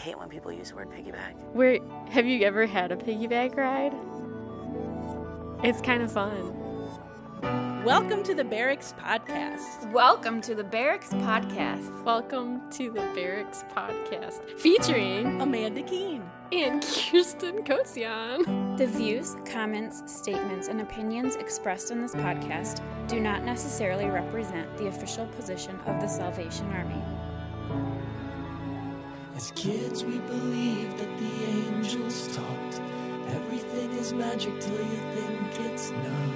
hate when people use the word piggyback. Where have you ever had a piggyback ride? It's kind of fun. Welcome to the Barracks Podcast. Welcome to the Barracks Podcast. Welcome to the Barracks Podcast, featuring Amanda Keene. and Kirsten Kosian. The views, comments, statements, and opinions expressed in this podcast do not necessarily represent the official position of the Salvation Army. As kids, we believed that the angels talked. Everything is magic till you think it's not.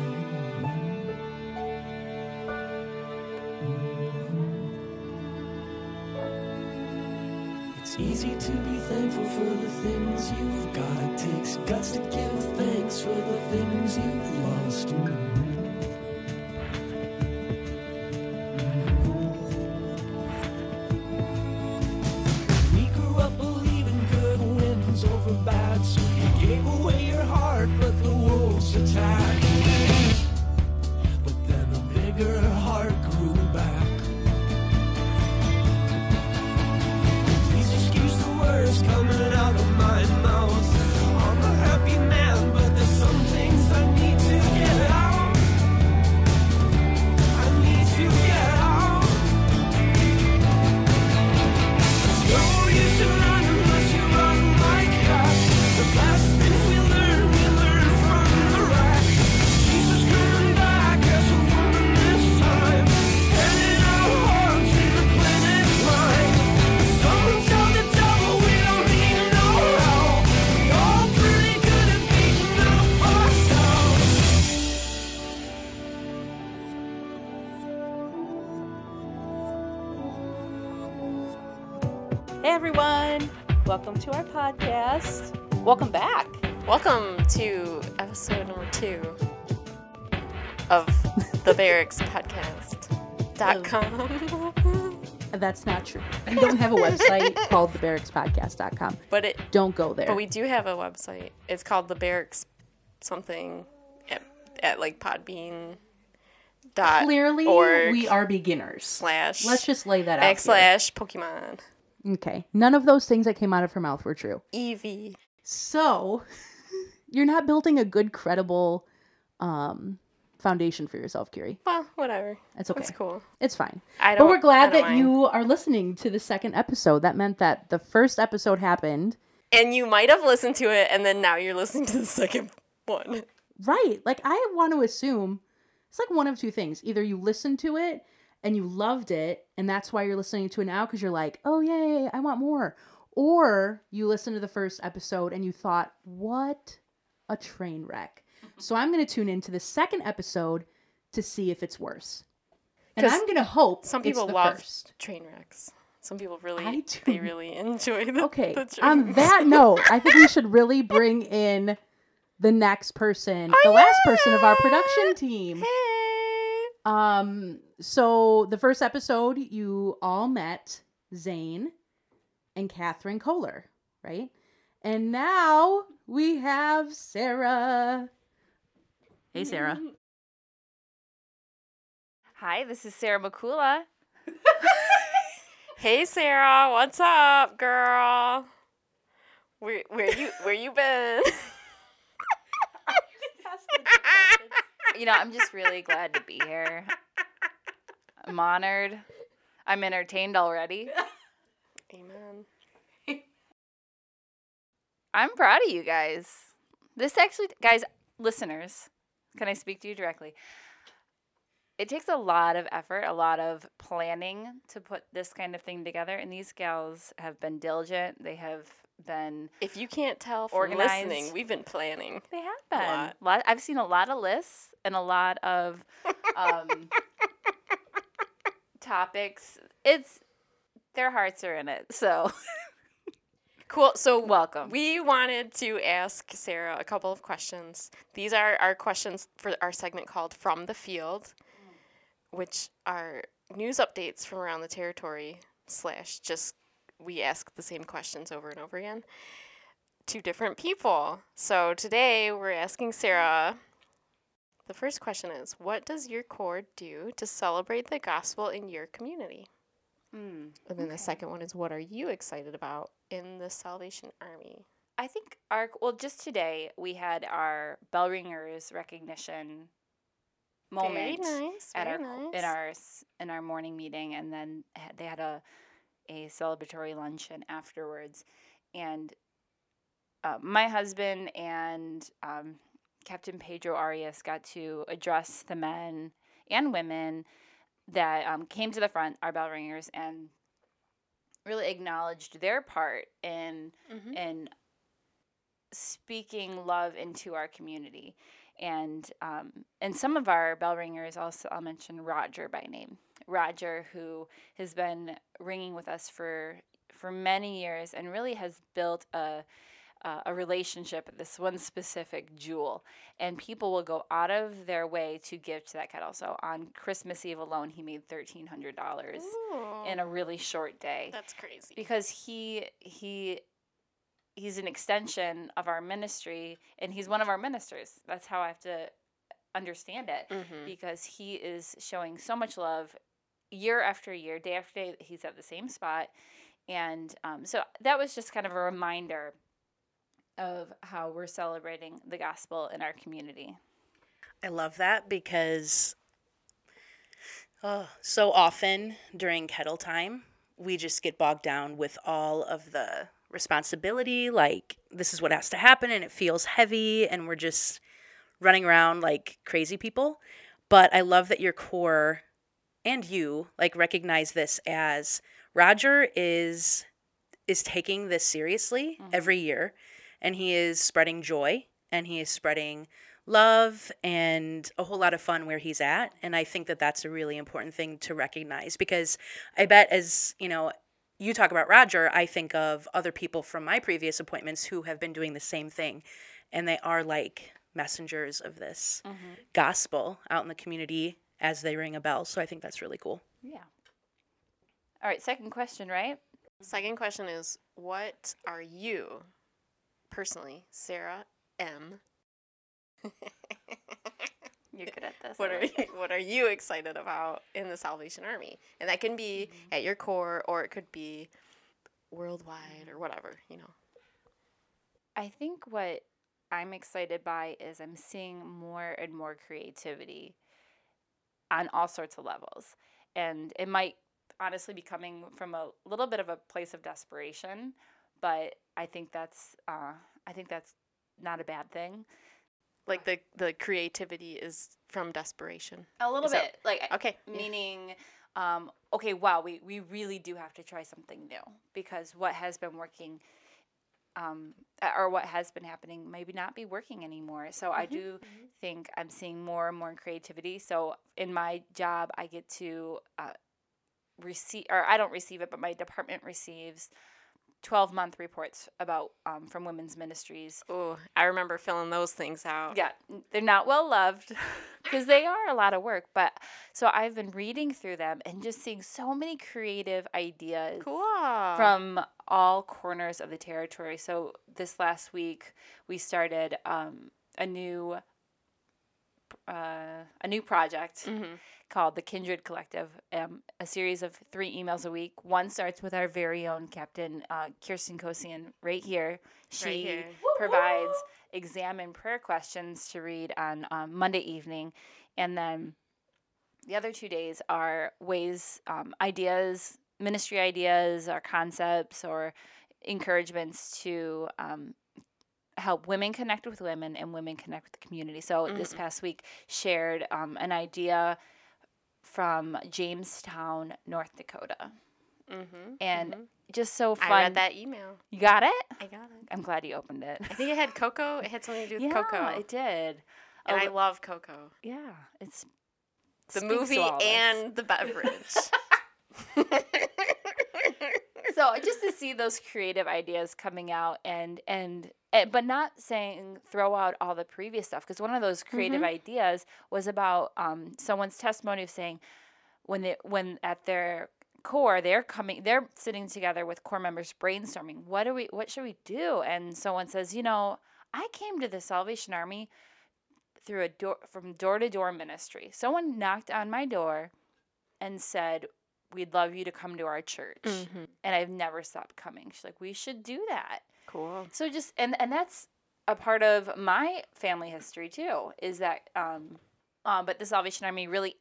It's easy to be thankful for the things you've got. It takes guts to give thanks for the things you've lost. Welcome to our podcast. Welcome back. Welcome to episode number two of the Barracks Podcast. Dot com. That's not true. We don't have a website called the Barracks thebarrackspodcast.com. but it Don't go there. but we do have a website. It's called the Barracks something at, at like Podbean dot Clearly, org we are beginners. slash Let's just lay that out. here. backslash Pokemon Okay. None of those things that came out of her mouth were true. Eevee. So, you're not building a good, credible um, foundation for yourself, Kiri. Well, whatever. It's okay. It's cool. It's fine. I But don't. we're I glad that mind. you are listening to the second episode. That meant that the first episode happened. and you might have listened to it, and then now you're listening to the second one. Right. Like, I want to assume it's like one of two things. Either you listened to it and you loved it, and that's why you're listening to it now because you're like, oh, yay, I want more. Or you listened to the first episode and you thought, what a train wreck. So I'm going to tune into the second episode to see if it's worse. And I'm going to hope Some it's people love first. train wrecks. Some people really, they really enjoy the. Okay. the On that note, I think we should really bring in the next person, the last person of our production team. Hey. Um, so the first episode, you all met Zane and Catherine Kohler, right? And now we have Sarah. Hey, Sarah. Hi, this is Sarah Micula. Hey Sarah, what's up, girl? Where where you where you been? You know, I'm just really glad to be here. I'm honored. I'm entertained already. Amen. I'm proud of you guys. This actually, guys, listeners, can I speak to you directly? It takes a lot of effort, a lot of planning to put this kind of thing together. And these gals have been diligent. They have been If you can't tell from Organized. listening, we've been planning. They have A been. lot. Lot. I've seen a lot of lists and a lot of um, topics. It's their hearts are in it. So Cool. So welcome. We wanted to ask Sarah a couple of questions. These are our questions for our segment called From the Field, which are news updates from around the territory, slash, just we ask the same questions over and over again to different people. So today we're asking Sarah. The first question is What does your corps do to celebrate the gospel in your community? Mm. And then the second one is what are you excited about in the Salvation Army? I think our well, just today we had our bell ringers recognition moment Very nice. at our nice. in our in our morning meeting, and then they had a a celebratory luncheon afterwards, and uh, my husband and um, Captain Pedro Arias got to address the men and women that um, came to the front, our bell ringers, and really acknowledged their part in Mhm. in speaking love into our community. And um, and some of our bell ringers also I'll mention Roger by name. Roger, who has been ringing with us for for many years and really has built a uh, a relationship this one specific jewel, and people will go out of their way to give to that kettle. So on Christmas Eve alone, he made thirteen hundred dollars in a really short day That's crazy. because he he he's an extension of our ministry and he's one of our ministers that's how i have to understand it Mhm. because he is showing so much love year after year day after day he's at the same spot and um, so that was just kind of a reminder of how we're celebrating the gospel in our community I love that because oh, so often during kettle time, we just get bogged down with all of the responsibility. Like, this is what has to happen, and it feels heavy, and we're just running around like crazy people. But I love that your corps and you like recognize this as Roger is is taking this seriously mm-hmm. every year and he is spreading joy and he is spreading love and a whole lot of fun where he's at and i think that that's a really important thing to recognize because i bet as you know you talk about roger i think of other people from my previous appointments who have been doing the same thing and they are like messengers of this mm-hmm. gospel out in the community as they ring a bell so i think that's really cool yeah all right second question right Second question is what are you personally, Sarah M? you're good at this What are you, what are you excited about in the Salvation Army? And that can be mm-hmm. at your corps or it could be worldwide or whatever, you know. I think what I'm excited by is I'm seeing more and more creativity on all sorts of levels. And it might honestly be coming from a little bit of a place of desperation, but I think that's uh, I think that's not a bad thing. Like the the creativity is from desperation. A little Is that- bit. like Okay. meaning um, okay wow we, we really do have to try something new because what has been working um, or what has been happening maybe not be working anymore. So i do think i'm seeing more and more creativity. So in my job i get to uh, receive or i don't receive it but my department receives 12 month reports about um, from women's ministries Oh, I remember filling those things out. yeah, they're not well loved because they are a lot of work. But so I've been reading through them and just seeing so many creative ideas Cool. from all corners of the territory. So this last week we started um, a new uh, a new project Mhm. called the Kindred Collective, um, a series of three emails a week. One starts with our very own Captain uh, Kirsten Kosian right here. She here. provides exam and prayer questions to read on um, Monday evening. And then the other two days are ways, um, ideas, ministry ideas, or concepts, or encouragements to um, help women connect with women and women connect with the community. So this past week shared um, an idea from Jamestown, North Dakota, Mhm. and just so fun. I read that email. You got it? I got it. I'm glad you opened it. I think it had cocoa. It had something to do with yeah, cocoa. it did. and I Oh, love cocoa. yeah, it's The movie all of us. and the beverage. so just to see those creative ideas coming out and and but not saying throw out all the previous stuff because one of those creative ideas was about um, someone's testimony of saying when they when at their corps they're coming they're sitting together with corps members brainstorming what do we what should we do? And someone says you know i came to the salvation army through a door from door to door ministry. Someone knocked on my door and said we'd love you to come to our church. Mhm. And I've never stopped coming. She's like, we should do that. Cool. So just and and that's a part of my family history too. Is that um, um but the Salvation Army really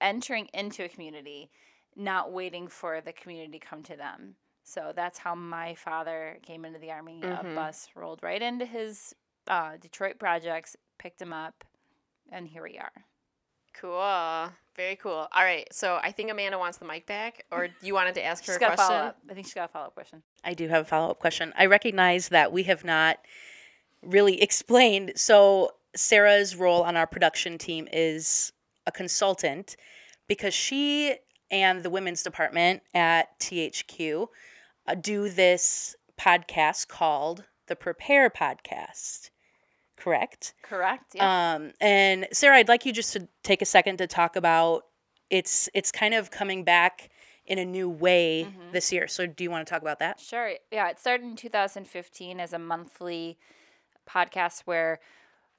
entering into a community, not waiting for the community to come to them. So that's how my father came into the army. A Mhm. bus rolled right into his uh, Detroit projects, picked him up, and here we are. Cool. Very cool. All right. So I think Amanda wants the mic back, or you wanted to ask her She's a got question. follow up. I think she's got a follow up question. I do have a follow up question. I recognize that we have not really explained. So, Sarah's role on our production team is a consultant because she and the women's department at THQ uh, do this podcast called the Prepare Podcast. Correct? Correct. Yeah. Um, and Sarah, I'd like you just to take a second to talk about it's it's kind of coming back in a new way this year. So, do you want to talk about that? Sure. Yeah, it started in 2015 as a monthly podcast where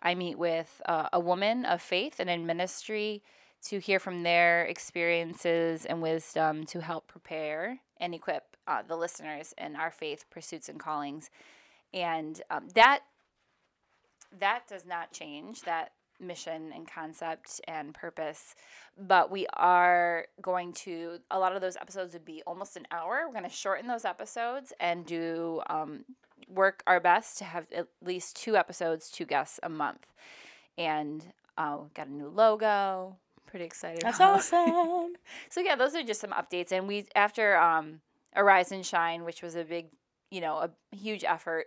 I meet with uh, a woman of faith and in ministry to hear from their experiences and wisdom to help prepare and equip uh, the listeners in our faith pursuits and callings. And um, that that does not change that mission and concept and purpose but we are going to a lot of those episodes would be almost an hour we're going to shorten those episodes and do um, work our best to have at least two episodes two guests a month and uh, got a new logo pretty excited That's awesome. so yeah, those are just some updates. And we after um, Arise and Shine, which was a big, you know, a huge effort,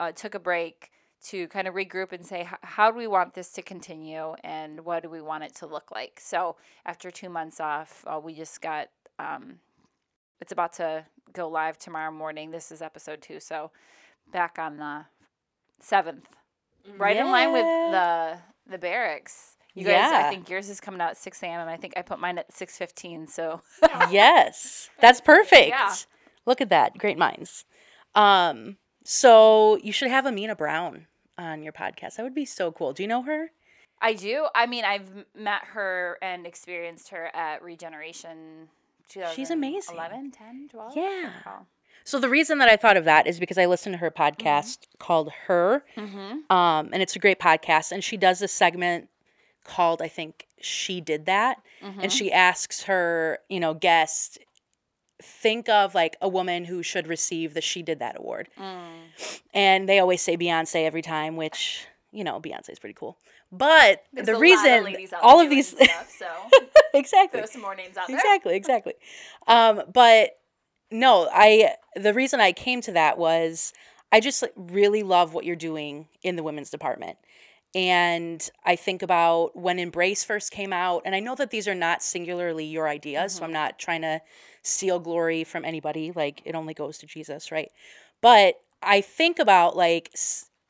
uh, took a break to kind of regroup and say how do we want this to continue and what do we want it to look like. So after two months off, uh, we just got. Um, it's about to go live tomorrow morning. This is episode two, so back on the seventh, right in line with the the barracks. You guys, Yeah. I think yours is coming out at six a.m. and I think I put mine at six fifteen. So yes, that's perfect. Yeah. Look at that, great minds. Um, so you should have Amena Brown on your podcast. That would be so cool. Do you know her? I do. I mean, I've met her and experienced her at Regeneration. She's amazing. 11, 10, 12? Yeah. So the reason that I thought of that is because I listened to her podcast called Her, Mm-hmm. um, and it's a great podcast. And she does a segment called, I think, She Did That, Mm-hmm. and she asks her, you know, guest, think of like a woman who should receive the She Did That award. Mm. And they always say Beyonce every time, which you know Beyonce is pretty cool. But There's the reason out all of these stuff, so exactly throw some more names out there. exactly exactly um but no i the reason i came to that was i just really love what you're doing in the women's department and i think about when embrace first came out and i know that these are not singularly your ideas so i'm not trying to steal glory from anybody like it only goes to jesus right but i think about like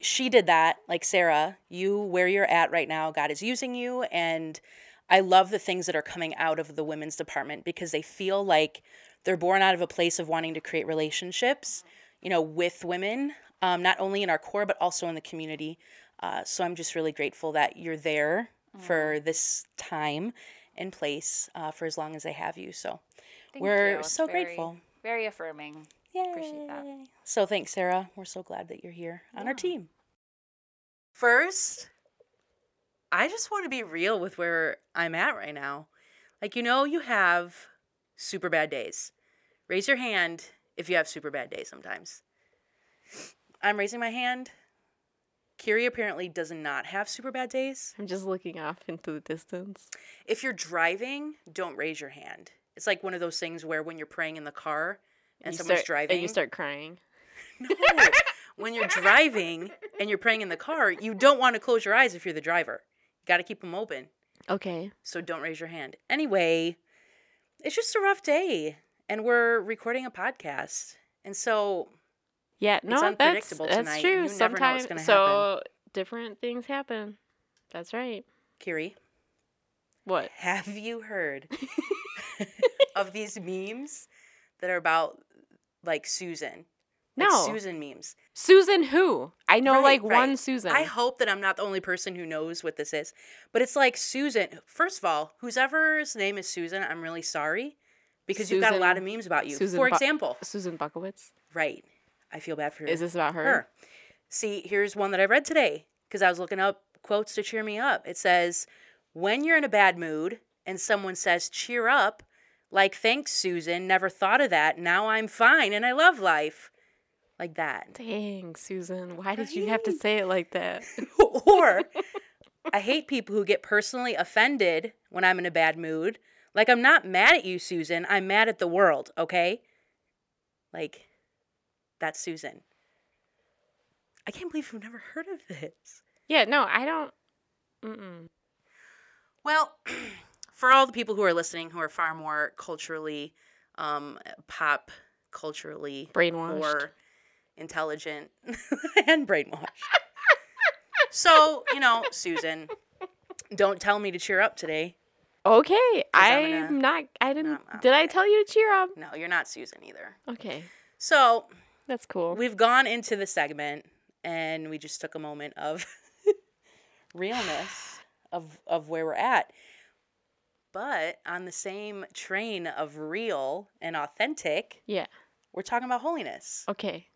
she did that like sarah you where you're at right now god is using you and I love the things that are coming out of the women's department because they feel like they're born out of a place of wanting to create relationships, you know, with women, um, not only in our corps but also in the community. Uh, so I'm just really grateful that you're there for this time and place uh, for as long as I have you. So Thank we're you. So very- grateful. Very affirming. Yay. Appreciate that. So thanks, Sarah. We're so glad that you're here on our team. First, I just want to be real with where I'm at right now. Like, you know, you have super bad days. Raise your hand if you have super bad days sometimes. I'm raising my hand. Kiri apparently does not have super bad days. I'm just looking off into the distance. If you're driving, don't raise your hand. It's like one of those things where when you're praying in the car and you someone's start, driving, and you start crying. No. when you're driving and you're praying in the car, you don't want to close your eyes if you're the driver. You got to keep them open. Okay. So don't raise your hand. Anyway, it's just a rough day and we're recording a podcast. And so Yeah, no, that's unpredictable that's tonight. true. You never know what's Sometimes, so different things happen. That's right. Kiri, What? have you heard of these memes that are about like Susan? Like No. Susan memes. Susan who? I know Right, like right. one Susan. I hope that I'm not the only person who knows what this is. But it's like Susan. First of all, whoever's name is Susan, I'm really sorry because you've got a lot of memes about you. Susan For Bu- example, Susan Buckowitz. right? I feel bad for her. Is this about her? her. See, here's one that I read today because I was looking up quotes to cheer me up. It says, "When you're in a bad mood and someone says cheer up, like thanks Susan, never thought of that. Now I'm fine and I love life." Like that. Dang, Susan, why did you have to say it like that? or I hate people who get personally offended when I'm in a bad mood. Like I'm not mad at you, Susan. I'm mad at the world, okay? Like that's Susan. I can't believe you've never heard of this. yeah, no, I don't. Mm-mm. Well, for all the people who are listening who are far more culturally um, pop culturally Brainwashed. or intelligent and brainwashed. so, you know, Susan, don't tell me to cheer up today. Okay, I'm I'm, not. I didn't. No, did I tell you to cheer up? No, you're not Susan either. Okay, So, that's cool. we've gone into the segment and we just took a moment of realness of of where we're at. But on the same train of real and authentic, yeah. we're talking about holiness. Okay.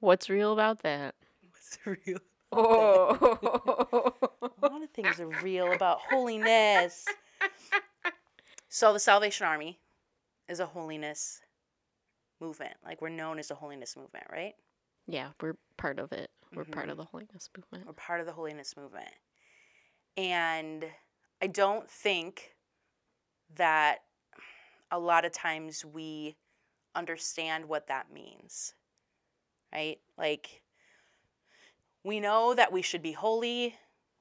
What's real about that? What's real? Oh. A lot of things are real about holiness. So the Salvation Army is a holiness movement. Like we're known as a holiness movement, right? yeah, we're part of it. We're part Mhm. of the holiness movement. We're part of the holiness movement. And I don't think that a lot of times we understand what that means. Right? Like we know that we should be holy,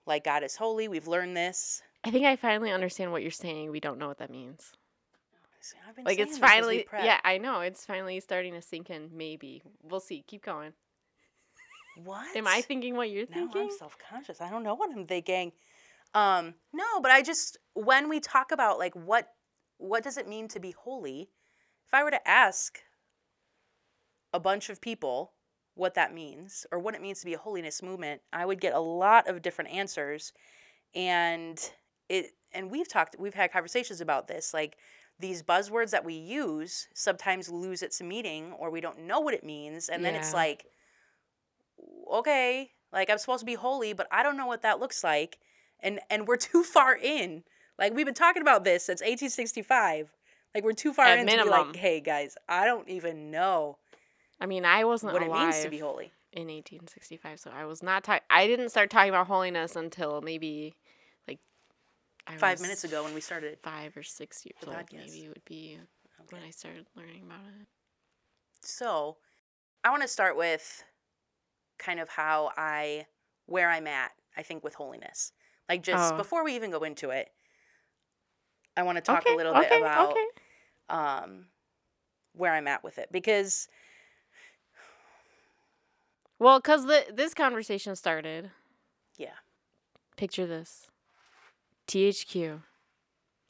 like God is holy. We've learned this. I think I finally understand what you're saying. We don't know what that means. Like it's this as we finally, yeah, I know it's finally starting to sink in. Maybe we'll see. Keep going. What? Am I thinking what you're now thinking? I'm self-conscious. I don't know what I'm thinking. Um, no, but I just when we talk about like what what does it mean to be holy? If I were to ask a bunch of people what that means or what it means to be a holiness movement, I would get a lot of different answers. And it and we've talked we've had conversations about this like these buzzwords that we use sometimes lose its meaning or we don't know what it means and then it's like okay, like I'm supposed to be holy, but I don't know what that looks like. And and we're too far in. Like we've been talking about this since 1865. Like we're too far At in to be like, hey guys, I don't even know I mean, I wasn't what it means to be holy. in 1865, so I was not. Ta- I didn't start talking about holiness until maybe like I Five minutes ago when we started. five or six years old. podcast. Maybe it would be when I started learning about it. So, I want to start with kind of how I where I'm at, I think with holiness. Like just Oh. before we even go into it, I want to talk okay, a little okay, bit about okay. um where I'm at with it because Well, because the this conversation started. yeah. Picture this. THQ,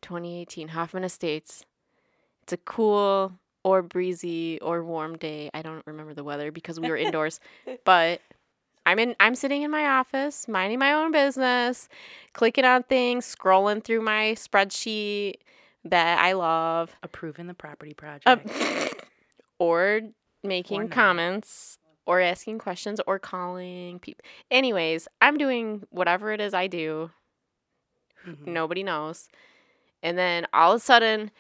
2018, Hoffman Estates. It's a cool or breezy or warm day. I don't remember the weather because we were indoors, but I'm in. I'm sitting in my office, minding my own business, clicking on things, scrolling through my spreadsheet that I love, Approving the property project. um, or making not. comments, or asking questions, or calling people. Anyways, I'm doing whatever it is I do Mhm. nobody knows. And then all of a sudden,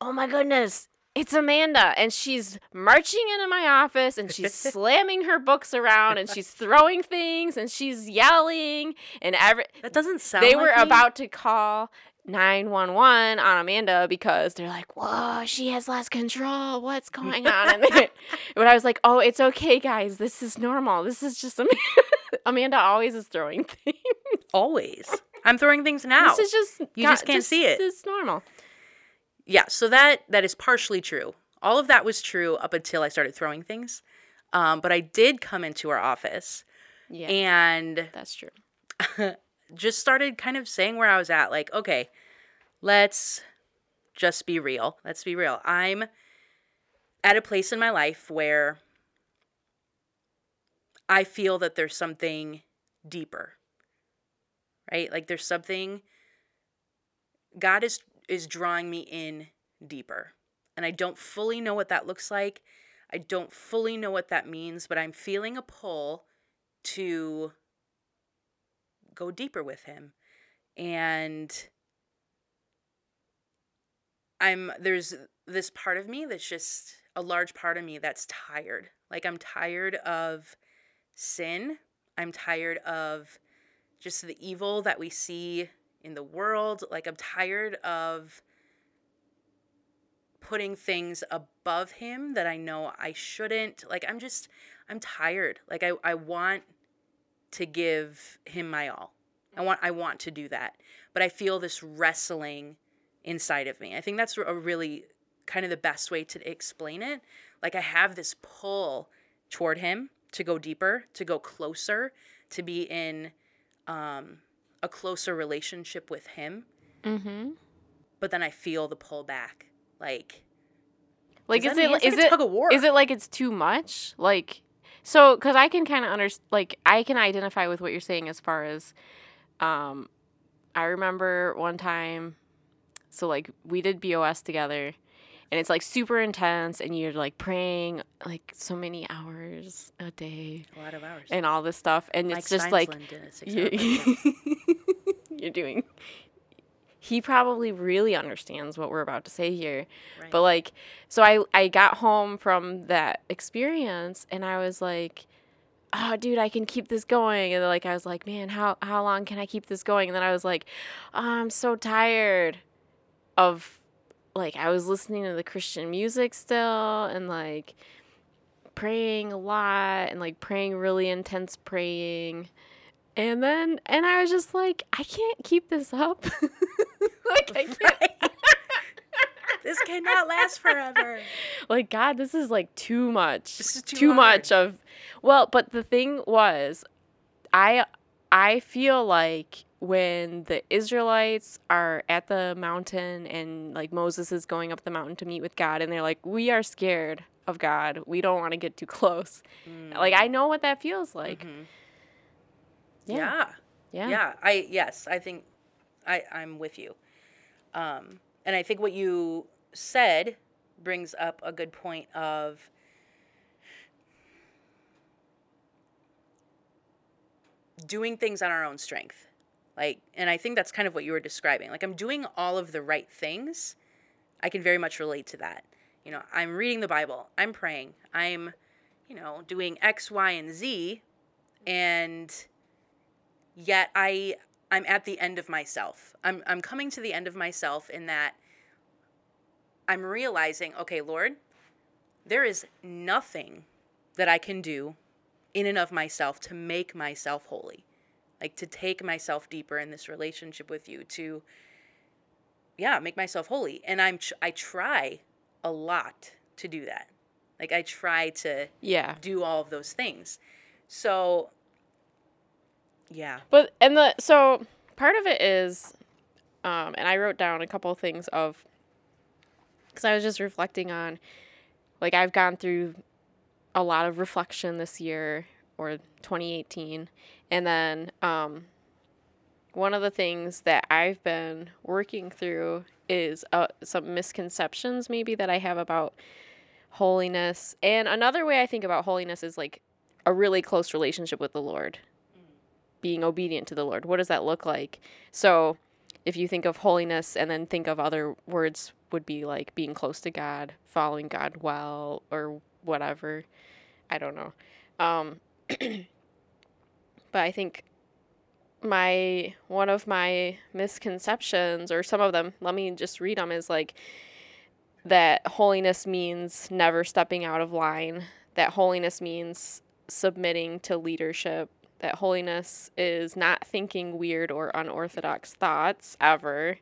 oh my goodness, it's Amanda. And she's marching into my office and she's slamming her books around and she's throwing things and she's yelling and every That doesn't sound they like were me. about to call 911 on Amanda because they're like, whoa, she has lost control. What's going on? And but I was like, oh, it's okay, guys. This is normal. This is just Amanda. Amanda always is throwing things. always. I'm throwing things now. This is just You just can't see it. It's normal. Yeah, so that that is partially true. All of that was true up until I started throwing things. Um, but I did come into our office Yeah, and that's true. just started kind of saying where I was at. Like, okay, let's just be real. Let's be real. I'm at a place in my life where I feel that there's something deeper, right? Like, there's something God is is drawing me in deeper. And I don't fully know what that looks like. I don't fully know what that means, but I'm feeling a pull to go deeper with him. And I'm there's this part of me that's just a large part of me that's tired. Like I'm tired of sin. I'm tired of just the evil that we see in the world. Like I'm tired of putting things above him that I know I shouldn't. Like I'm just I'm tired. Like I I want to give him my all. I want I want to do that. But I feel this wrestling inside of me. I think that's a really kind of the best way to explain it. Like I have this pull toward him to go deeper, to go closer, to be in um, a closer relationship with him. Mm-hmm. But then I feel the pull back. Like Like, is it like is it tug of war? is it like it's too much? Like, so because I can kind of understand. like I can identify with what you're saying as far as, um, I remember one time, so like we did BOS together, and it's like super intense, and you're like praying like so many hours a day a lot of hours. and all this stuff, and Mike it's just like did a six-hour you, you're doing. He probably really understands what we're about to say here. Right. But like so I I got home from that experience and I was like oh dude I can keep this going and like I was like man how how long can I keep this going and then I was like oh, I'm so tired of like I was listening to the Christian music still and like praying a lot and like praying really intense praying and then and I was just like I can't keep this up. Like I can't. This cannot last forever. like god this is like too much. This is too much of well but the thing was i i feel like when the israelites are at the mountain and like moses is going up the mountain to meet with god and they're like we are scared of god. We don't want to get too close. Like i know what that feels like. Mhm. Yeah. Yeah. yeah. Yeah. I yes i think i i'm with you. Um and i think what you said brings up a good point of doing things on our own strength. Like and i think that's kind of what you were describing. Like i'm doing all of the right things. I can very much relate to that. You know i'm reading the bible. I'm praying. I'm you know doing x y and z. And yet I I'm at the end of myself. I'm I'm coming to the end of myself in that I'm realizing, okay, Lord, there is nothing that I can do in and of myself to make myself holy. Like to take myself deeper in this relationship with you to yeah, make myself holy. And I'm I try a lot to do that. Like I try to yeah do all of those things. So yeah. But and the so part of it is, um, and I wrote down a couple of things of, because I was just reflecting on, like I've gone through a lot of reflection this year or 2018, and then um, one of the things that I've been working through is uh, some misconceptions maybe that I have about holiness, and another way I think about holiness is like a really close relationship with the Lord being obedient to the Lord. What does that look like? So, if you think of holiness and then think of other words would be like being close to God, following God well or whatever. I don't know. Um but I think my one of my misconceptions or some of them, let me just read them is like that holiness means never stepping out of line, that holiness means submitting to leadership, that holiness is not thinking weird or unorthodox thoughts ever.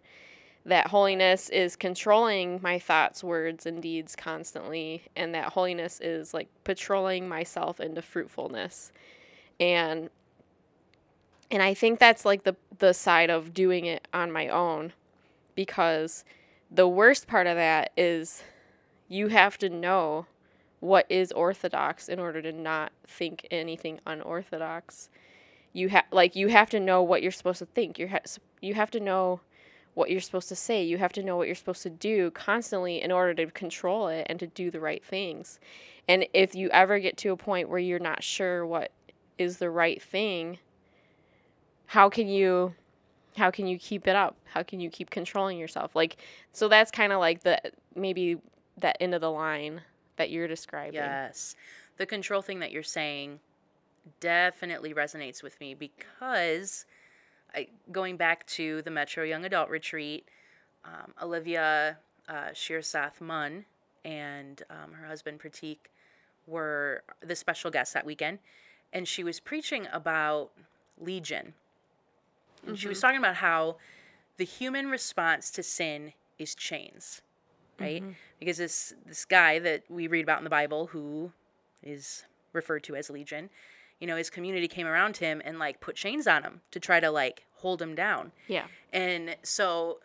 That holiness is controlling my thoughts, words, and deeds constantly. And that holiness is like patrolling myself into fruitfulness. And and I think that's like the the side of doing it on my own because the worst part of that is you have to know what is orthodox in order to not think anything unorthodox. You have like you have to know what you're supposed to think. You ha- you have to know what you're supposed to say. You have to know what you're supposed to do constantly in order to control it and to do the right things. And if you ever get to a point where you're not sure what is the right thing, how can you how can you keep it up? How can you keep controlling yourself? Like so that's kind of like the maybe that end of the line that you're describing. Yes. The control thing that you're saying definitely resonates with me because I, going back to the Metro Young Adult Retreat, um, Olivia uh, Shirsath Munn and um, her husband Pratik were the special guests that weekend. And she was preaching about Legion. And she was talking about how the human response to sin is chains, right? Because this this guy that we read about in the Bible, who is referred to as Legion, you know, his community came around him and like put chains on him to try to like hold him down. Yeah. And so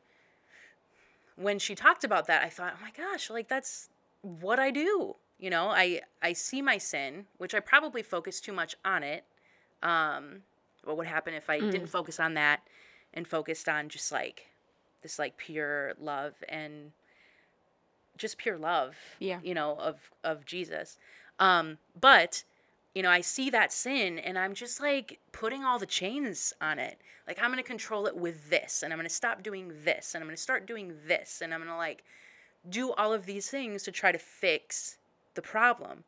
when she talked about that, I thought, oh my gosh, like that's what I do. You know, I I see my sin, which I probably focus too much on it. Um, what would happen if I didn't focus on that and focused on just like this like pure love and just pure love, Yeah. you know, of of Jesus. Um, but you know, I see that sin and I'm just like putting all the chains on it. Like I'm going to control it with this and I'm going to stop doing this and I'm going to start doing this and I'm going to like do all of these things to try to fix the problem.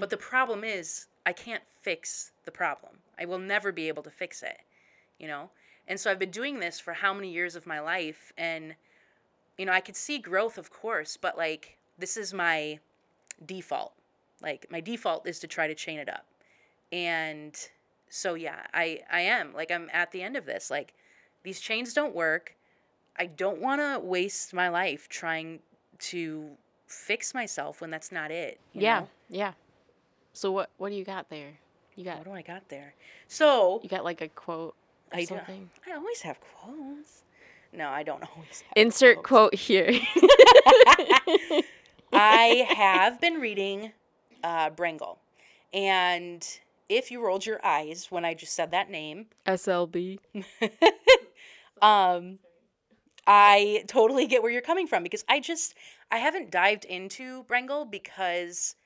But the problem is I can't fix the problem. I will never be able to fix it, you know? And so I've been doing this for how many years of my life and you know, I could see growth of course, but like this is my default. Like my default is to try to chain it up. And so yeah, I I am like I'm at the end of this. Like these chains don't work. I don't want to waste my life trying to fix myself when that's not it. you Yeah. know? Yeah. So what what do you got there? You got What do I got there? So you got like a quote or I do. something? I always have quotes. No, I don't always Insert quotes. quote here. I have been reading uh, Brengle. And if you rolled your eyes when I just said that name, SLB. um, I totally get where you're coming from because I just I haven't dived into Brengle because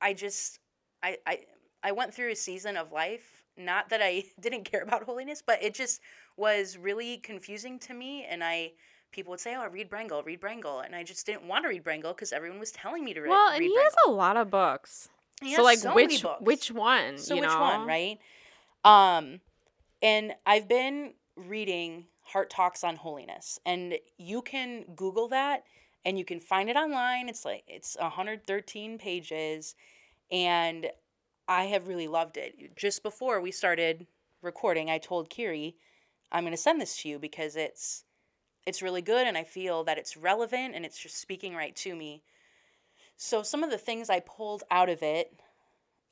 I just I I I went through a season of life. Not that I didn't care about holiness, but it just was really confusing to me. And I people would say, "Oh, read Brengle, read Brengle," and I just didn't want to read Brengle because everyone was telling me to re- Well, read and he Brengle. has a lot of books. So like so which which one? So you which know? one, right? Um, and I've been reading Heart Talks on Holiness, and you can Google that, and you can find it online. It's like it's 113 pages, and I have really loved it. Just before we started recording, I told Kiri, I'm going to send this to you because it's it's really good, and I feel that it's relevant, and it's just speaking right to me. So some of the things I pulled out of it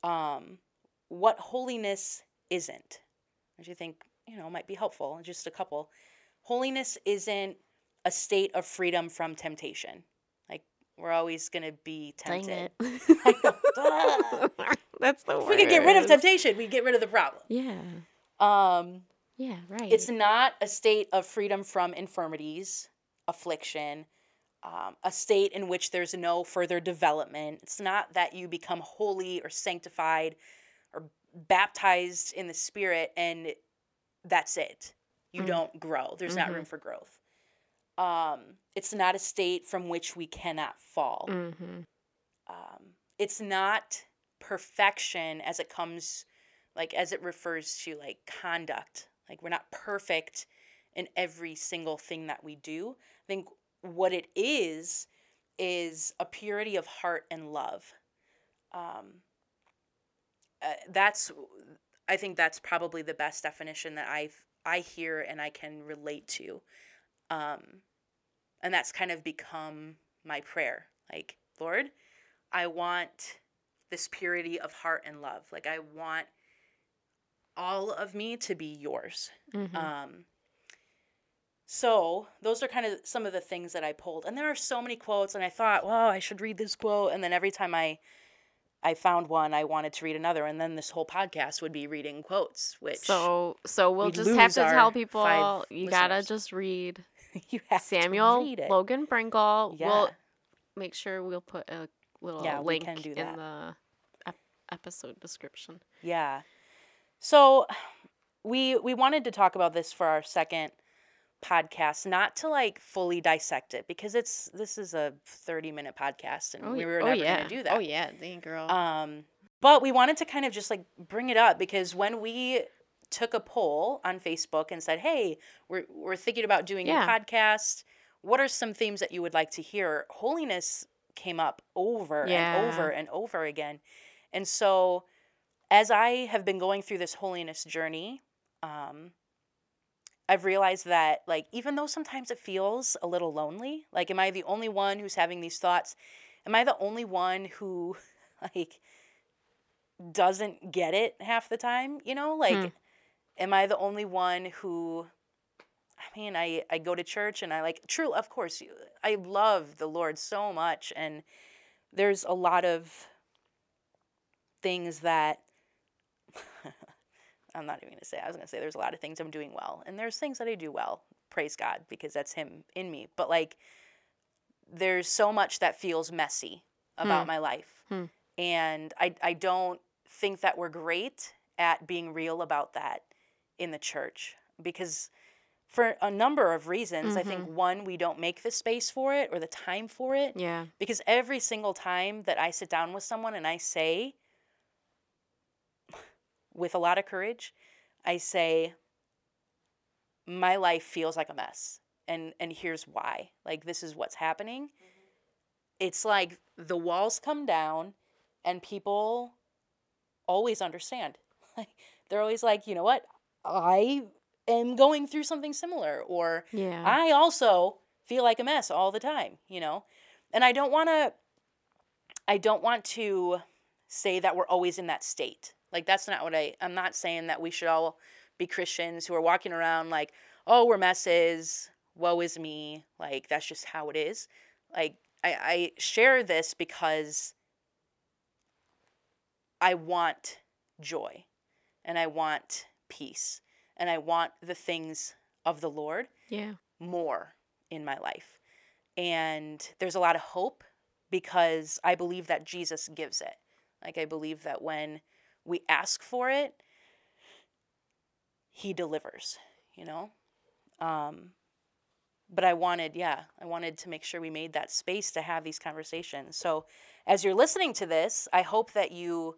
um, what holiness isn't, which I think you know might be helpful. Just a couple. Holiness isn't a state of freedom from temptation. Like we're always gonna be tempted. it. I know. Duh. That's the if we could get rid of temptation, we get rid of the problem. Yeah. Um, Yeah, right. it's not a state of freedom from infirmities, affliction, um, a state in which there's no further development. It's not that you become holy or sanctified or baptized in the Spirit and that's it. You Mm. don't grow. There's not room for growth. Um, it's not a state from which we cannot fall mm-hmm. um, it's not perfection as it comes like as it refers to like conduct like we're not perfect in every single thing that we do. I think what it is is a purity of heart and love. Um, uh, that's i think that's probably the best definition that i i hear and i can relate to. Um, and that's kind of become my prayer. Like lord I want this purity of heart and love. Like I want all of me to be yours. Mm-hmm. Um, so those are kind of some of the things that I pulled, and there are so many quotes. And I thought, well, I should read this quote, and then every time I I found one, I wanted to read another, and then this whole podcast would be reading quotes, which So so we'll just have to tell people you gotta just read you have Samuel read. Logan Brengle. Yeah. We'll make sure we'll put a little Yeah, link in the episode description. Yeah. So we we wanted to talk about this for our second podcast, not to like fully dissect it because it's this is a 30 minute podcast and we y- were oh, never yeah. going to do that. Oh yeah, dang girl. Um, but we wanted to kind of just like bring it up because when we took a poll on Facebook and said, "Hey, we're we're thinking about doing Yeah. a podcast. What are some themes that you would like to hear?" Holiness came up over and over and over again. And so as I have been going through this holiness journey, um, I've realized that like even though sometimes it feels a little lonely, like am I the only one who's having these thoughts? Am I the only one who like doesn't get it half the time, you know? Like Hmm. am I the only one who I mean, I I go to church and I like true, of course, I love the Lord so much and there's a lot of things that I'm not even going to say. I was going to say there's a lot of things I'm doing well, and there's things that I do well. Praise God because that's Him in me. But like, there's so much that feels messy about Hmm. my life, Hmm. and I I don't think that we're great at being real about that in the church because for a number of reasons. I think one, we don't make the space for it or the time for it yeah. because every single time that I sit down with someone and I say, with a lot of courage, I say, my life feels like a mess. And, and here's why. Like, this is what's happening. It's like the walls come down and people always understand. Like, they're always like, you know what? I am going through something similar. Or, Yeah. I also feel like a mess all the time, you know? And I don't want to I don't want to say that we're always in that state. Like that's not what I I'm not saying that we should all be Christians who are walking around like, "Oh, we're messes. Woe is me." Like that's just how it is. Like I I share this because I want joy and I want peace and I want the things of the Lord yeah. more in my life. And there's a lot of hope because I believe that Jesus gives it. Like, I believe that when we ask for it, He delivers, you know? Um, but I wanted, yeah, I wanted to make sure we made that space to have these conversations. So, as you're listening to this, I hope that you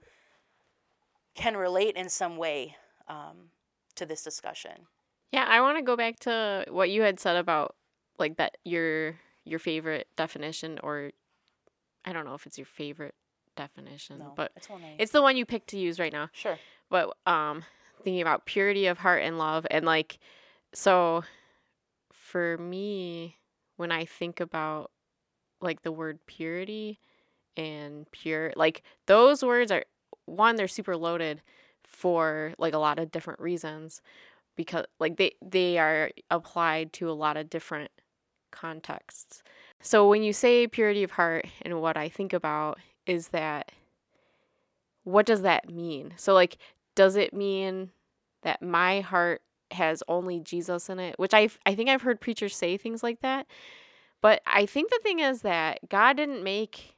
can relate in some way um, to this discussion. Yeah, I want to go back to what you had said about like that your your favorite definition or I don't know if it's your favorite definition, No, but it's it's the one you picked to use right now. sure. But um thinking about purity of heart and love and like so for me when I think about like the word purity and pure like those words are one they're super loaded for like a lot of different reasons because like they they are applied to a lot of different contexts. So when you say purity of heart and what I think about is that what does that mean? So like does it mean that my heart has only Jesus in it? Which I I think I've heard preachers say things like that. But I think the thing is that God didn't make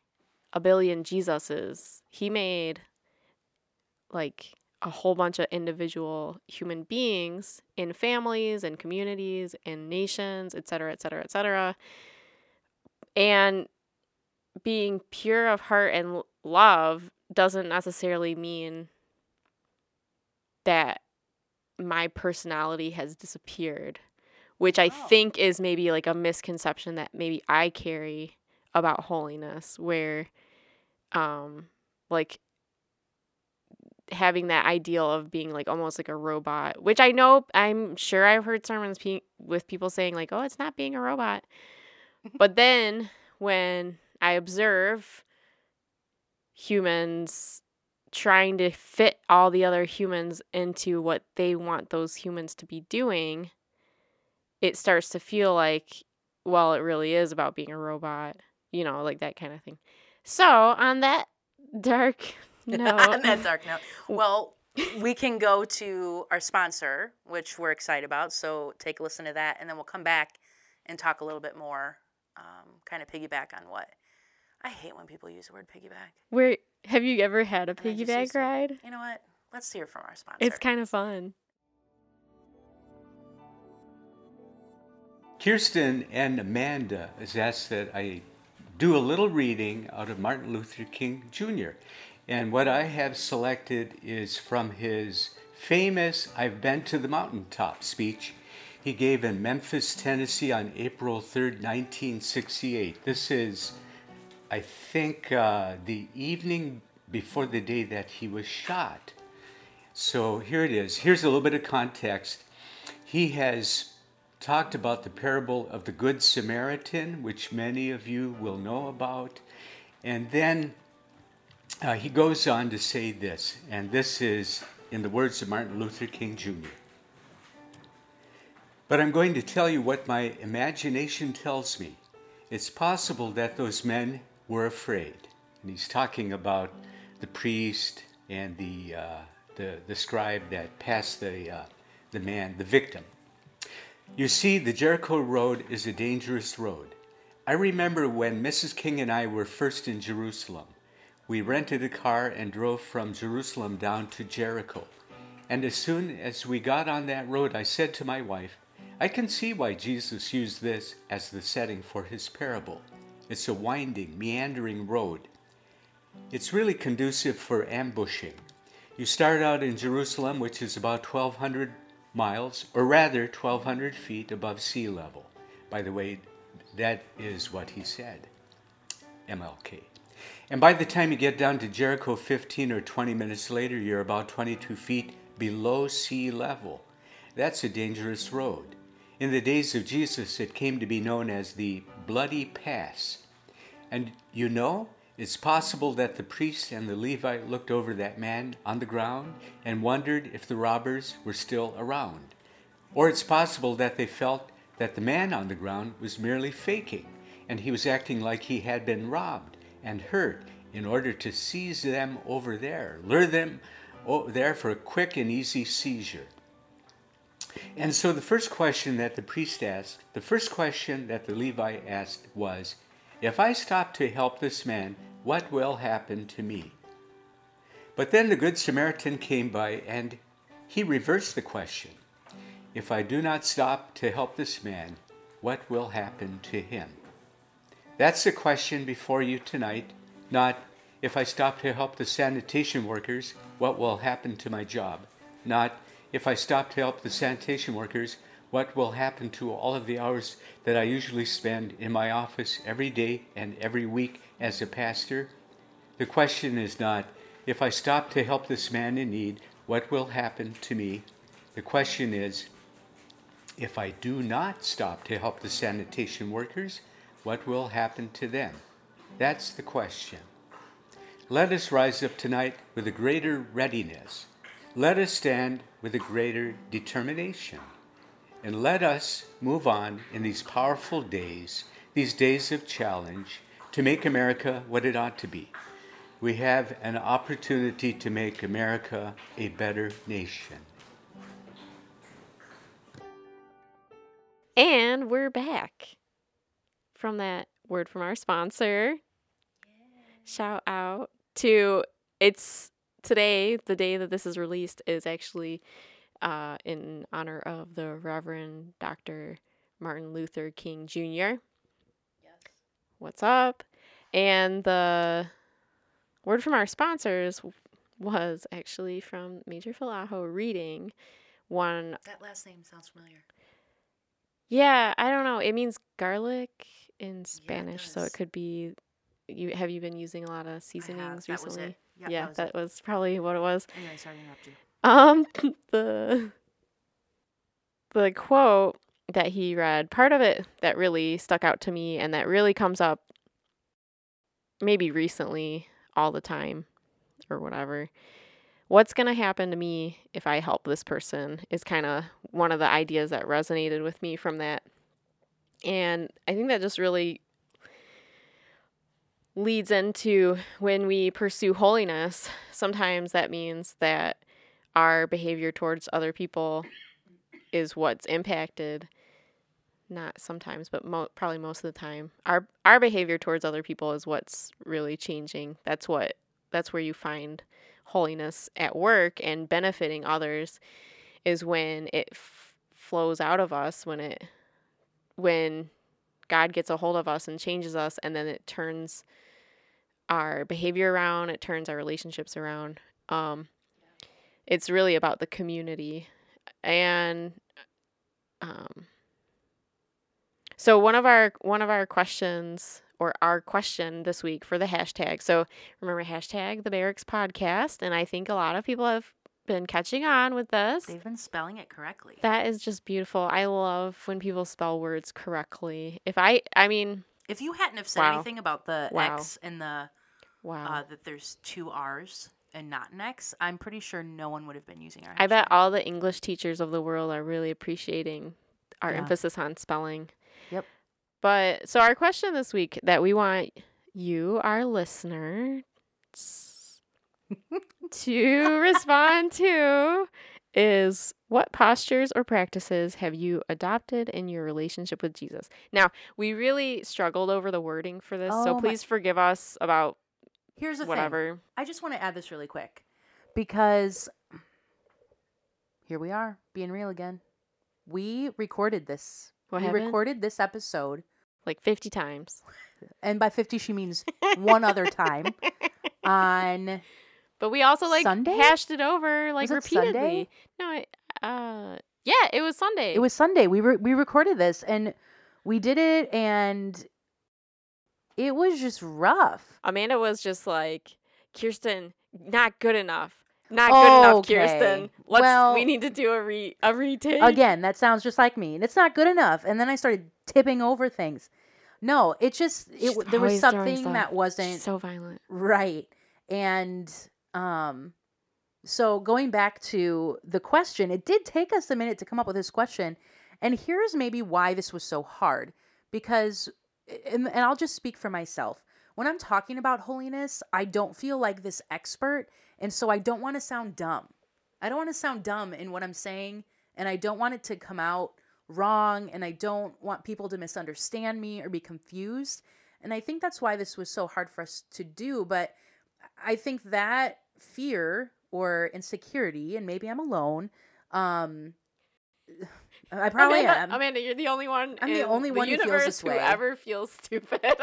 a billion Jesuses. He made like a whole bunch of individual human beings in families and communities and nations, et cetera, et cetera, et cetera. And being pure of heart and love doesn't necessarily mean that my personality has disappeared, which I Oh. think is maybe like a misconception that maybe I carry about holiness, where, um, like having that ideal of being like almost like a robot, which I know I'm sure I've heard sermons pe- with people saying like, "Oh, it's not being a robot," but then when I observe humans trying to fit all the other humans into what they want those humans to be doing, it starts to feel like, well, it really is about being a robot, you know, like that kind of thing. So, on that dark note. on that dark note. Well, we can go to our sponsor, which we're excited about. So take a listen to that, and then we'll come back and talk a little bit more, um, kind of piggyback on what. I hate when people use the word piggyback. Where have you ever had a And piggyback used it. ride? You know what? Let's hear from our sponsor. It's kind of fun. Kirsten and Amanda has asked that I do a little reading out of Martin Luther King Jr. And what I have selected is from his famous I've Been to the Mountaintop speech he gave in Memphis, Tennessee on April 3rd, 1968. This is, I think, uh, the evening before the day that he was shot. So here it is. Here's a little bit of context. He has talked about the parable of the Good Samaritan, which many of you will know about. And then uh, he goes on to say this, and this is in the words of Martin Luther King Jr. But I'm going to tell you what my imagination tells me. It's possible that those men were afraid. And he's talking about the priest and the, uh, the, the scribe that passed the, uh, the man, the victim. You see, the Jericho Road is a dangerous road. I remember when Mrs. King and I were first in Jerusalem. We rented a car and drove from Jerusalem down to Jericho. And as soon as we got on that road, I said to my wife, I can see why Jesus used this as the setting for his parable. It's a winding, meandering road. It's really conducive for ambushing. You start out in Jerusalem, which is about 1,200 miles, or rather 1,200 feet above sea level. By the way, that is what he said. MLK. And by the time you get down to Jericho 15 or 20 minutes later, you're about 22 feet below sea level. That's a dangerous road. In the days of Jesus, it came to be known as the Bloody Pass. And you know, it's possible that the priest and the Levite looked over that man on the ground and wondered if the robbers were still around. Or it's possible that they felt that the man on the ground was merely faking and he was acting like he had been robbed and hurt in order to seize them over there, lure them o- there for a quick and easy seizure. And so the first question that the priest asked, the first question that the Levite asked was, If I stop to help this man, what will happen to me? But then the Good Samaritan came by and he reversed the question. If I do not stop to help this man, what will happen to him? That's the question before you tonight, not if I stop to help the sanitation workers, what will happen to my job? Not if I stop to help the sanitation workers, what will happen to all of the hours that I usually spend in my office every day and every week as a pastor? The question is not if I stop to help this man in need, what will happen to me? The question is if I do not stop to help the sanitation workers, what will happen to them? That's the question. Let us rise up tonight with a greater readiness. Let us stand with a greater determination. And let us move on in these powerful days, these days of challenge, to make America what it ought to be. We have an opportunity to make America a better nation. And we're back from that word from our sponsor. Shout out to it's today, the day that this is released, is actually uh, in honor of the Reverend Dr. Martin Luther King Jr. Yes. What's up? And the word from our sponsors was actually from Major Falaho reading one That last name sounds familiar. Yeah, I don't know. It means garlic in Spanish, so it could be. You have you been using a lot of seasonings recently? Yep, yeah, that was that was probably what it was. Anyway, sorry to interrupt you. Um, the the quote that he read, part of it that really stuck out to me, and that really comes up maybe recently, all the time, or whatever. What's gonna happen to me if I help this person is kind of one of the ideas that resonated with me from that, and I think that just really leads into when we pursue holiness, sometimes that means that our behavior towards other people is what's impacted. Not sometimes, but mo- probably most of the time. Our our behavior towards other people is what's really changing. That's what that's where you find holiness at work and benefiting others is when it f- flows out of us when it when God gets a hold of us and changes us and then it turns our behavior around, it turns our relationships around. Um it's really about the community and um so one of our one of our questions or our question this week for the hashtag. So remember hashtag the Barracks podcast and I think a lot of people have been catching on with this. They've been spelling it correctly. That is just beautiful. I love when people spell words correctly. If I, I mean, If you hadn't have said Wow. anything about the Wow. X and the wow. uh, that there's two R's and not an X, I'm pretty sure no one would have been using our. I bet all the English teachers of the world are really appreciating our Yeah. emphasis on spelling. Yep. But so our question this week that we want you, our listeners, to respond to is what postures or practices have you adopted in your relationship with Jesus? Now, we really struggled over the wording for this, Oh so my- please forgive us about Here's the thing. whatever. I just want to add this really quick because here we are being real again. We recorded this. What we happened? recorded this episode, like 50 times. and by 50 she means one other time on But we also like Sunday? hashed it over like it Sunday? repeatedly. No, I, uh yeah, it was Sunday. it was Sunday. We re- we recorded this and we did it and it was just rough. Amanda was just like, Kirsten, not good enough. Not good enough, Kirsten. Let's Well- we need to do a re a retake. Again, that sounds just like me, and it's not good enough. And then I started tipping over things. No, it just it, She's there was something that wasn't so violent. right. And um so going back to the question, it did take us a minute to come up with this question. And here's maybe why this was so hard because and, and I'll just speak for myself. When I'm talking about holiness, I don't feel like this expert, and so I don't want to sound dumb. I don't want to sound dumb in what I'm saying, and I don't want it to come out wrong, and I don't want people to misunderstand me or be confused. And I think that's why this was so hard for us to do. But I think that fear or insecurity, and maybe I'm alone. Um, I probably Amanda, am Amanda, you're the only one. I'm the only one who feels universe this who ever feels stupid.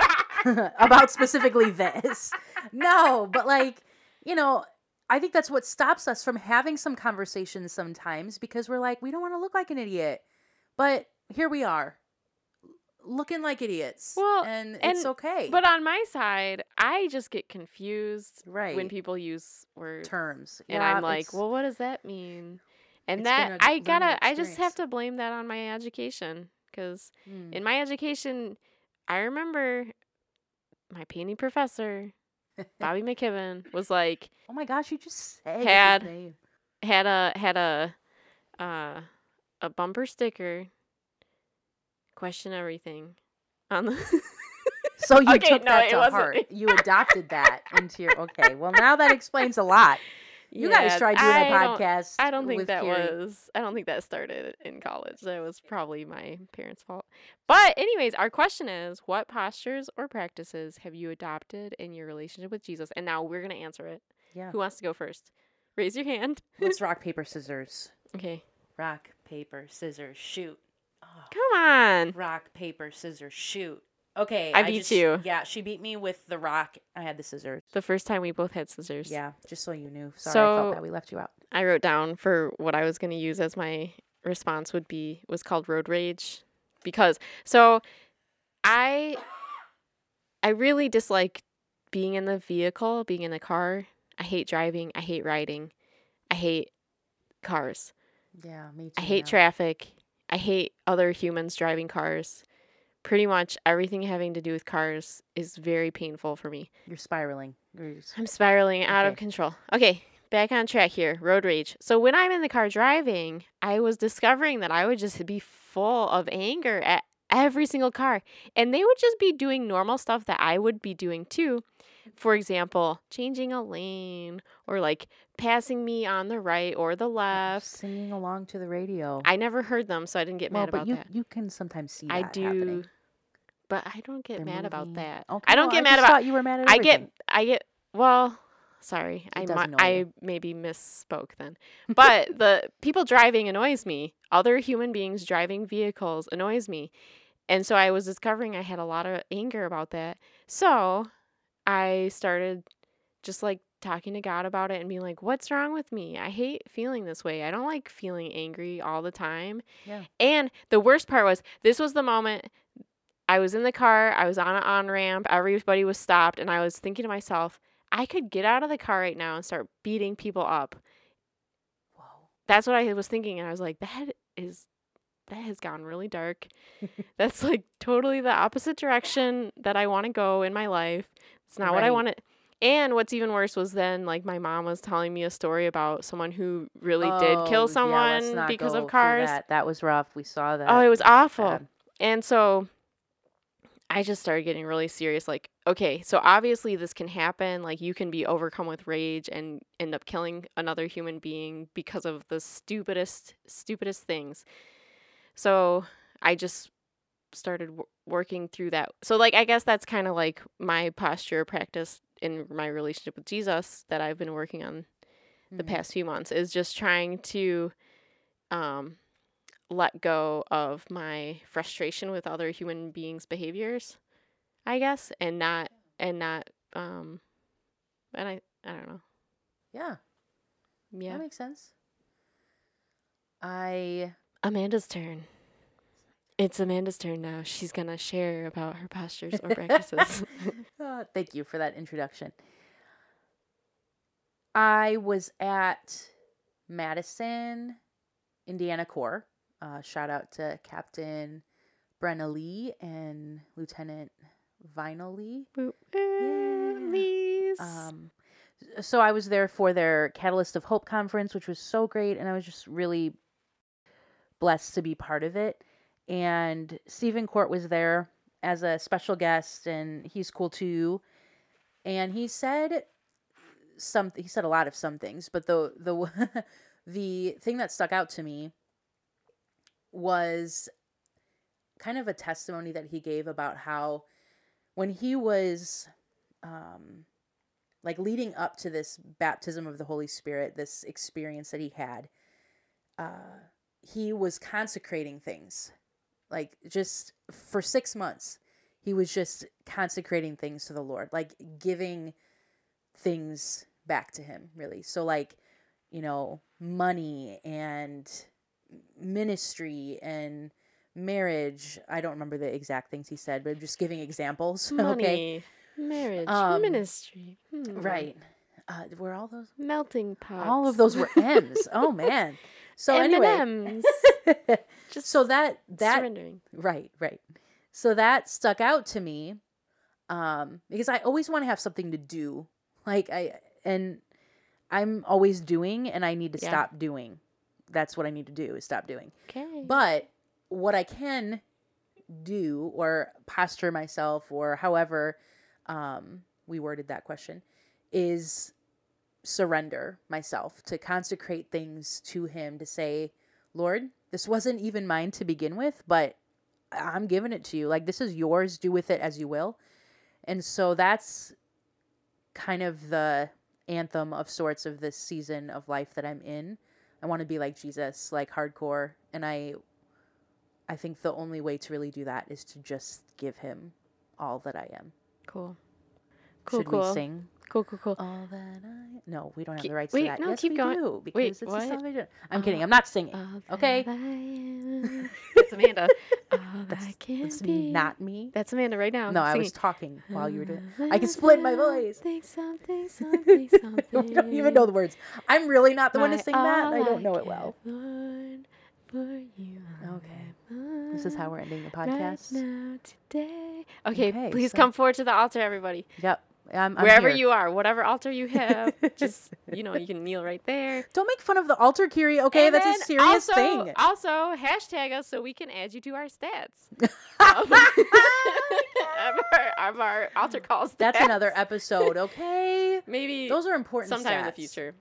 about specifically this. No, but like, you know, I think that's what stops us from having some conversations sometimes because we're like, we don't want to look like an idiot. But here we are, looking like idiots. Well, and it's and- okay. but on my side, I just get confused right when people use words. terms, and Yeah, I'm like, well, what does that mean? And that I gotta, I just have to blame that on my education because mm, in my education, I remember my painting professor, Bobby McKibben, was like oh my gosh, you just had- name. had a had a uh, a bumper sticker. Question everything on the. So you Okay, took no, that to wasn't- heart. You adopted that into your. Okay, well now that explains a lot. You guys tried doing a I don't- podcast. I don't think that Carrie. was. I don't think that started in college. That was probably my parents' fault. But anyways, our question is: What postures or practices have you adopted in your relationship with Jesus? And now we're gonna answer it. Yeah. Who wants to go first? Raise your hand. Let's rock paper scissors. Okay. rock paper scissors shoot. Come on. rock paper scissors shoot. Okay, I beat just- you. Yeah, she beat me with the rock. I had the scissors. The first time we both had scissors. Yeah, just so you knew. Sorry, I felt that we left you out. I wrote down for what I was going to use as my response would be was called road rage because so I I really dislike being in the vehicle, being in the car. I hate driving, I hate riding. I hate cars. Yeah, me too. I hate now. traffic. I hate other humans driving cars. Pretty much everything having to do with cars is very painful for me. You're spiraling. You're just- I'm spiraling out of control. Okay, back on track here. Road rage. So when I'm in the car driving, I was discovering that I would just be full of anger at every single car. And they would just be doing normal stuff that I would be doing too. For example, changing a lane or like passing me on the right or the oh, left. Singing along to the radio. I never heard them, so I didn't get well, mad about you that. you can sometimes see. I do, happening. but I don't get They're mad about that. Okay, I don't well, get mad just about. thought you were mad at I get. I get. Well, sorry, I It mi- annoy I maybe misspoke then. But the people driving annoys me. Other human beings driving vehicles annoys me, and so I was discovering I had a lot of anger about that. So I started just like talking to God about it and being like, "What's wrong with me? I hate feeling this way. I don't like feeling angry all the time." Yeah. And the worst part was this was the moment I was in the car, I was on an on ramp, everybody was stopped, and I was thinking to myself, I could get out of the car right now and start beating people up. Whoa. That's what I was thinking, and I was like, that is that has gone really dark. That's like totally the opposite direction that I want to go in my life. It's not what I Right. want to. And what's even worse was then like my mom was telling me a story about someone who really did Oh, kill someone not because of cars. That. that was rough. We saw that. Oh, it was awful. bad. And so I just started getting really serious. Like, okay, so obviously this can happen. Like, you can be overcome with rage and end up killing another human being because of the stupidest, stupidest things. So I just started w- working through that. So, like, I guess that's kind of like my posture practice in my relationship with Jesus that I've been working on the Mhm. past few months is just trying to um let go of my frustration with other human beings behaviors i guess and not and not um and i i don't know. Yeah, yeah. that makes sense. I amanda's turn. It's amanda's turn now. She's gonna share about her postures or practices Uh, thank you for that introduction. I was at Madison, Indiana Corps. Uh, shout out to Captain Brenna Lee and Lieutenant Vinyl Lee. Yeah. Um, so I was there for their Catalyst of Hope conference, which was so great, and I was just really blessed to be part of it. And Stephen Court was there as a special guest, and he's cool too. And he said some. He said a lot of some things, but the the the thing that stuck out to me was kind of a testimony that he gave about how when he was um like leading up to this baptism of the Holy Spirit, this experience that he had, uh, he was consecrating things. Like just for six months, he was just consecrating things to the Lord, like giving things back to him, really. So, like, you know, money and ministry and marriage. I don't remember the exact things he said, but I'm just giving examples. okay. marriage Um, ministry hmm. Right. Uh, were all those? melting pot All of those were M's. oh man. So anyway, M&Ms. just so that that surrendering right, right. So that stuck out to me, um, because I always want to have something to do. Like I and I'm always doing, and I need to Yeah. stop doing. That's what I need to do is stop doing. okay But what I can do or posture myself or however um, we worded that question is surrender myself to consecrate things to him to say lord this wasn't even mine to begin with but i'm giving it to you. Like this is yours. Do with it as you will. And so that's kind of the anthem of sorts of this season of life that i'm in. I want to be like jesus like hardcore. And i i think the only way to really do that is to just give him all that i am. Cool. Cool should cool we sing cool cool cool all that I no, we don't have Keep- the rights wait, to that. no, yes, keep we going. do because Wait, it's what? the salvation. I'm Uh, kidding. I'm not singing. Okay. I That's Amanda. All That's, I can that's be. not me. That's Amanda right now. no, I was talking while you were doing. I can split my voice. Something, something, something, something. I don't even know the words. I'm really not the one to sing that. I don't know it well. Lord, for you Okay. This is how we're ending the right podcast. now, today. Okay, Okay, please so- come forward to the altar, everybody. Yep. I'm, I'm Wherever here. you are, whatever altar you have, just you know, you can kneel right there. Don't make fun of the altar, Kiri. Okay, And that's a serious also, thing. Also, hashtag us so we can add you to our stats. Um, of, our, our altar calls. That's stats. another episode. Okay, Maybe those are important. sometime in the future.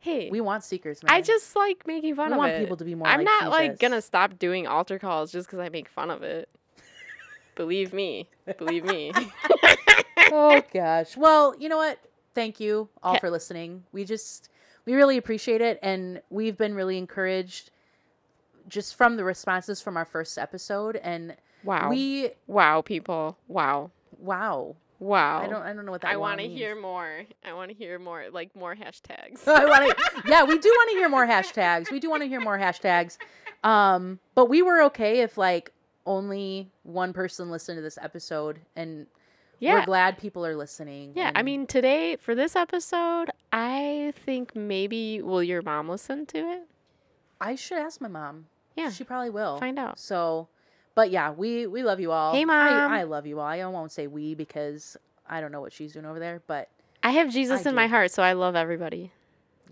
Hey, We want seekers, man. I just like making fun We of it. I want people to be more I'm like not like gonna stop doing altar calls just because I make fun of it. Believe me. Believe me. oh gosh. Well, you know what? Thank you all for listening. We just we really appreciate it and we've been really encouraged just from the responses from our first episode and Wow. we wow, people. Wow. wow. Wow. I don't I don't know what that I want want to hear more. I want to hear more, like more hashtags. I want to Yeah, we do want to hear more hashtags. We do want to hear more hashtags. Um but we were okay if like only one person listened to this episode and yeah. we're glad people are listening. Yeah, I mean, today for this episode, I think maybe will your mom listen to it? I should ask my mom. Yeah, She probably will. find out. So, but yeah, we we love you all. Hey, I, Mom. I love you all. I won't say we because I don't know what she's doing over there. But I have Jesus I in my heart, so I love everybody,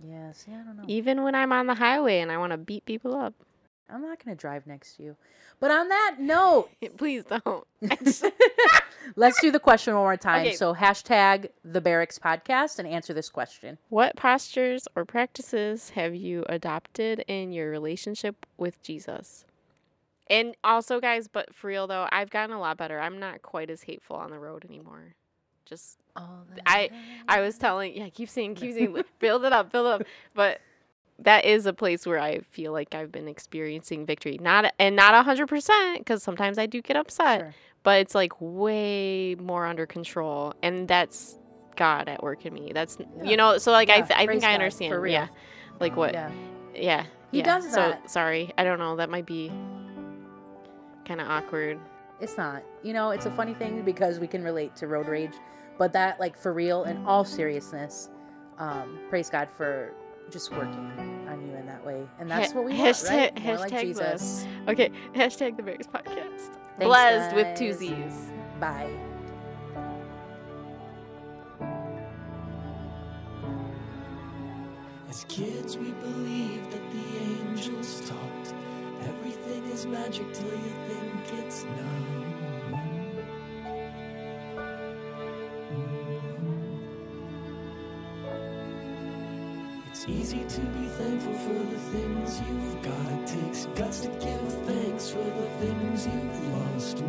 yes, yeah, I don't know. even when I'm on the highway and I want to beat people up. I'm not gonna drive next to you. But on that note, Please don't. let's do the question one more time. Okay. So hashtag the Barracks Podcast and answer this question. What postures or practices have you adopted in your relationship with Jesus? And also, guys, but for real though, I've gotten a lot better. I'm not quite as hateful on the road anymore. Just I I was telling yeah, keep saying, keep saying, build it up, build it up. But that is a place where I feel like I've been experiencing victory. Not and not a hundred percent, because sometimes I do get upset. Sure. But it's like way more under control, and that's God at work in me. That's Yeah. you know. So like I th- I think I God, for understand. real. Yeah, like what? Yeah. Yeah, He yeah. does so that. sorry, I don't know. That might be kind of awkward. It's not. You know, it's a funny thing because we can relate to road rage, but that, like, for real, in all seriousness, um, praise God for just working on you in that way, and that's what we want, hashtag- right? More like Jesus. bless. Okay, hashtag the Barracks podcast. Thanks, Blessed with two. Z's. Bye. As kids, we believed that the angels talked. Everything is magic till you think it's not. Easy to be thankful for the things you've got. It takes guts to give thanks for the things you've lost.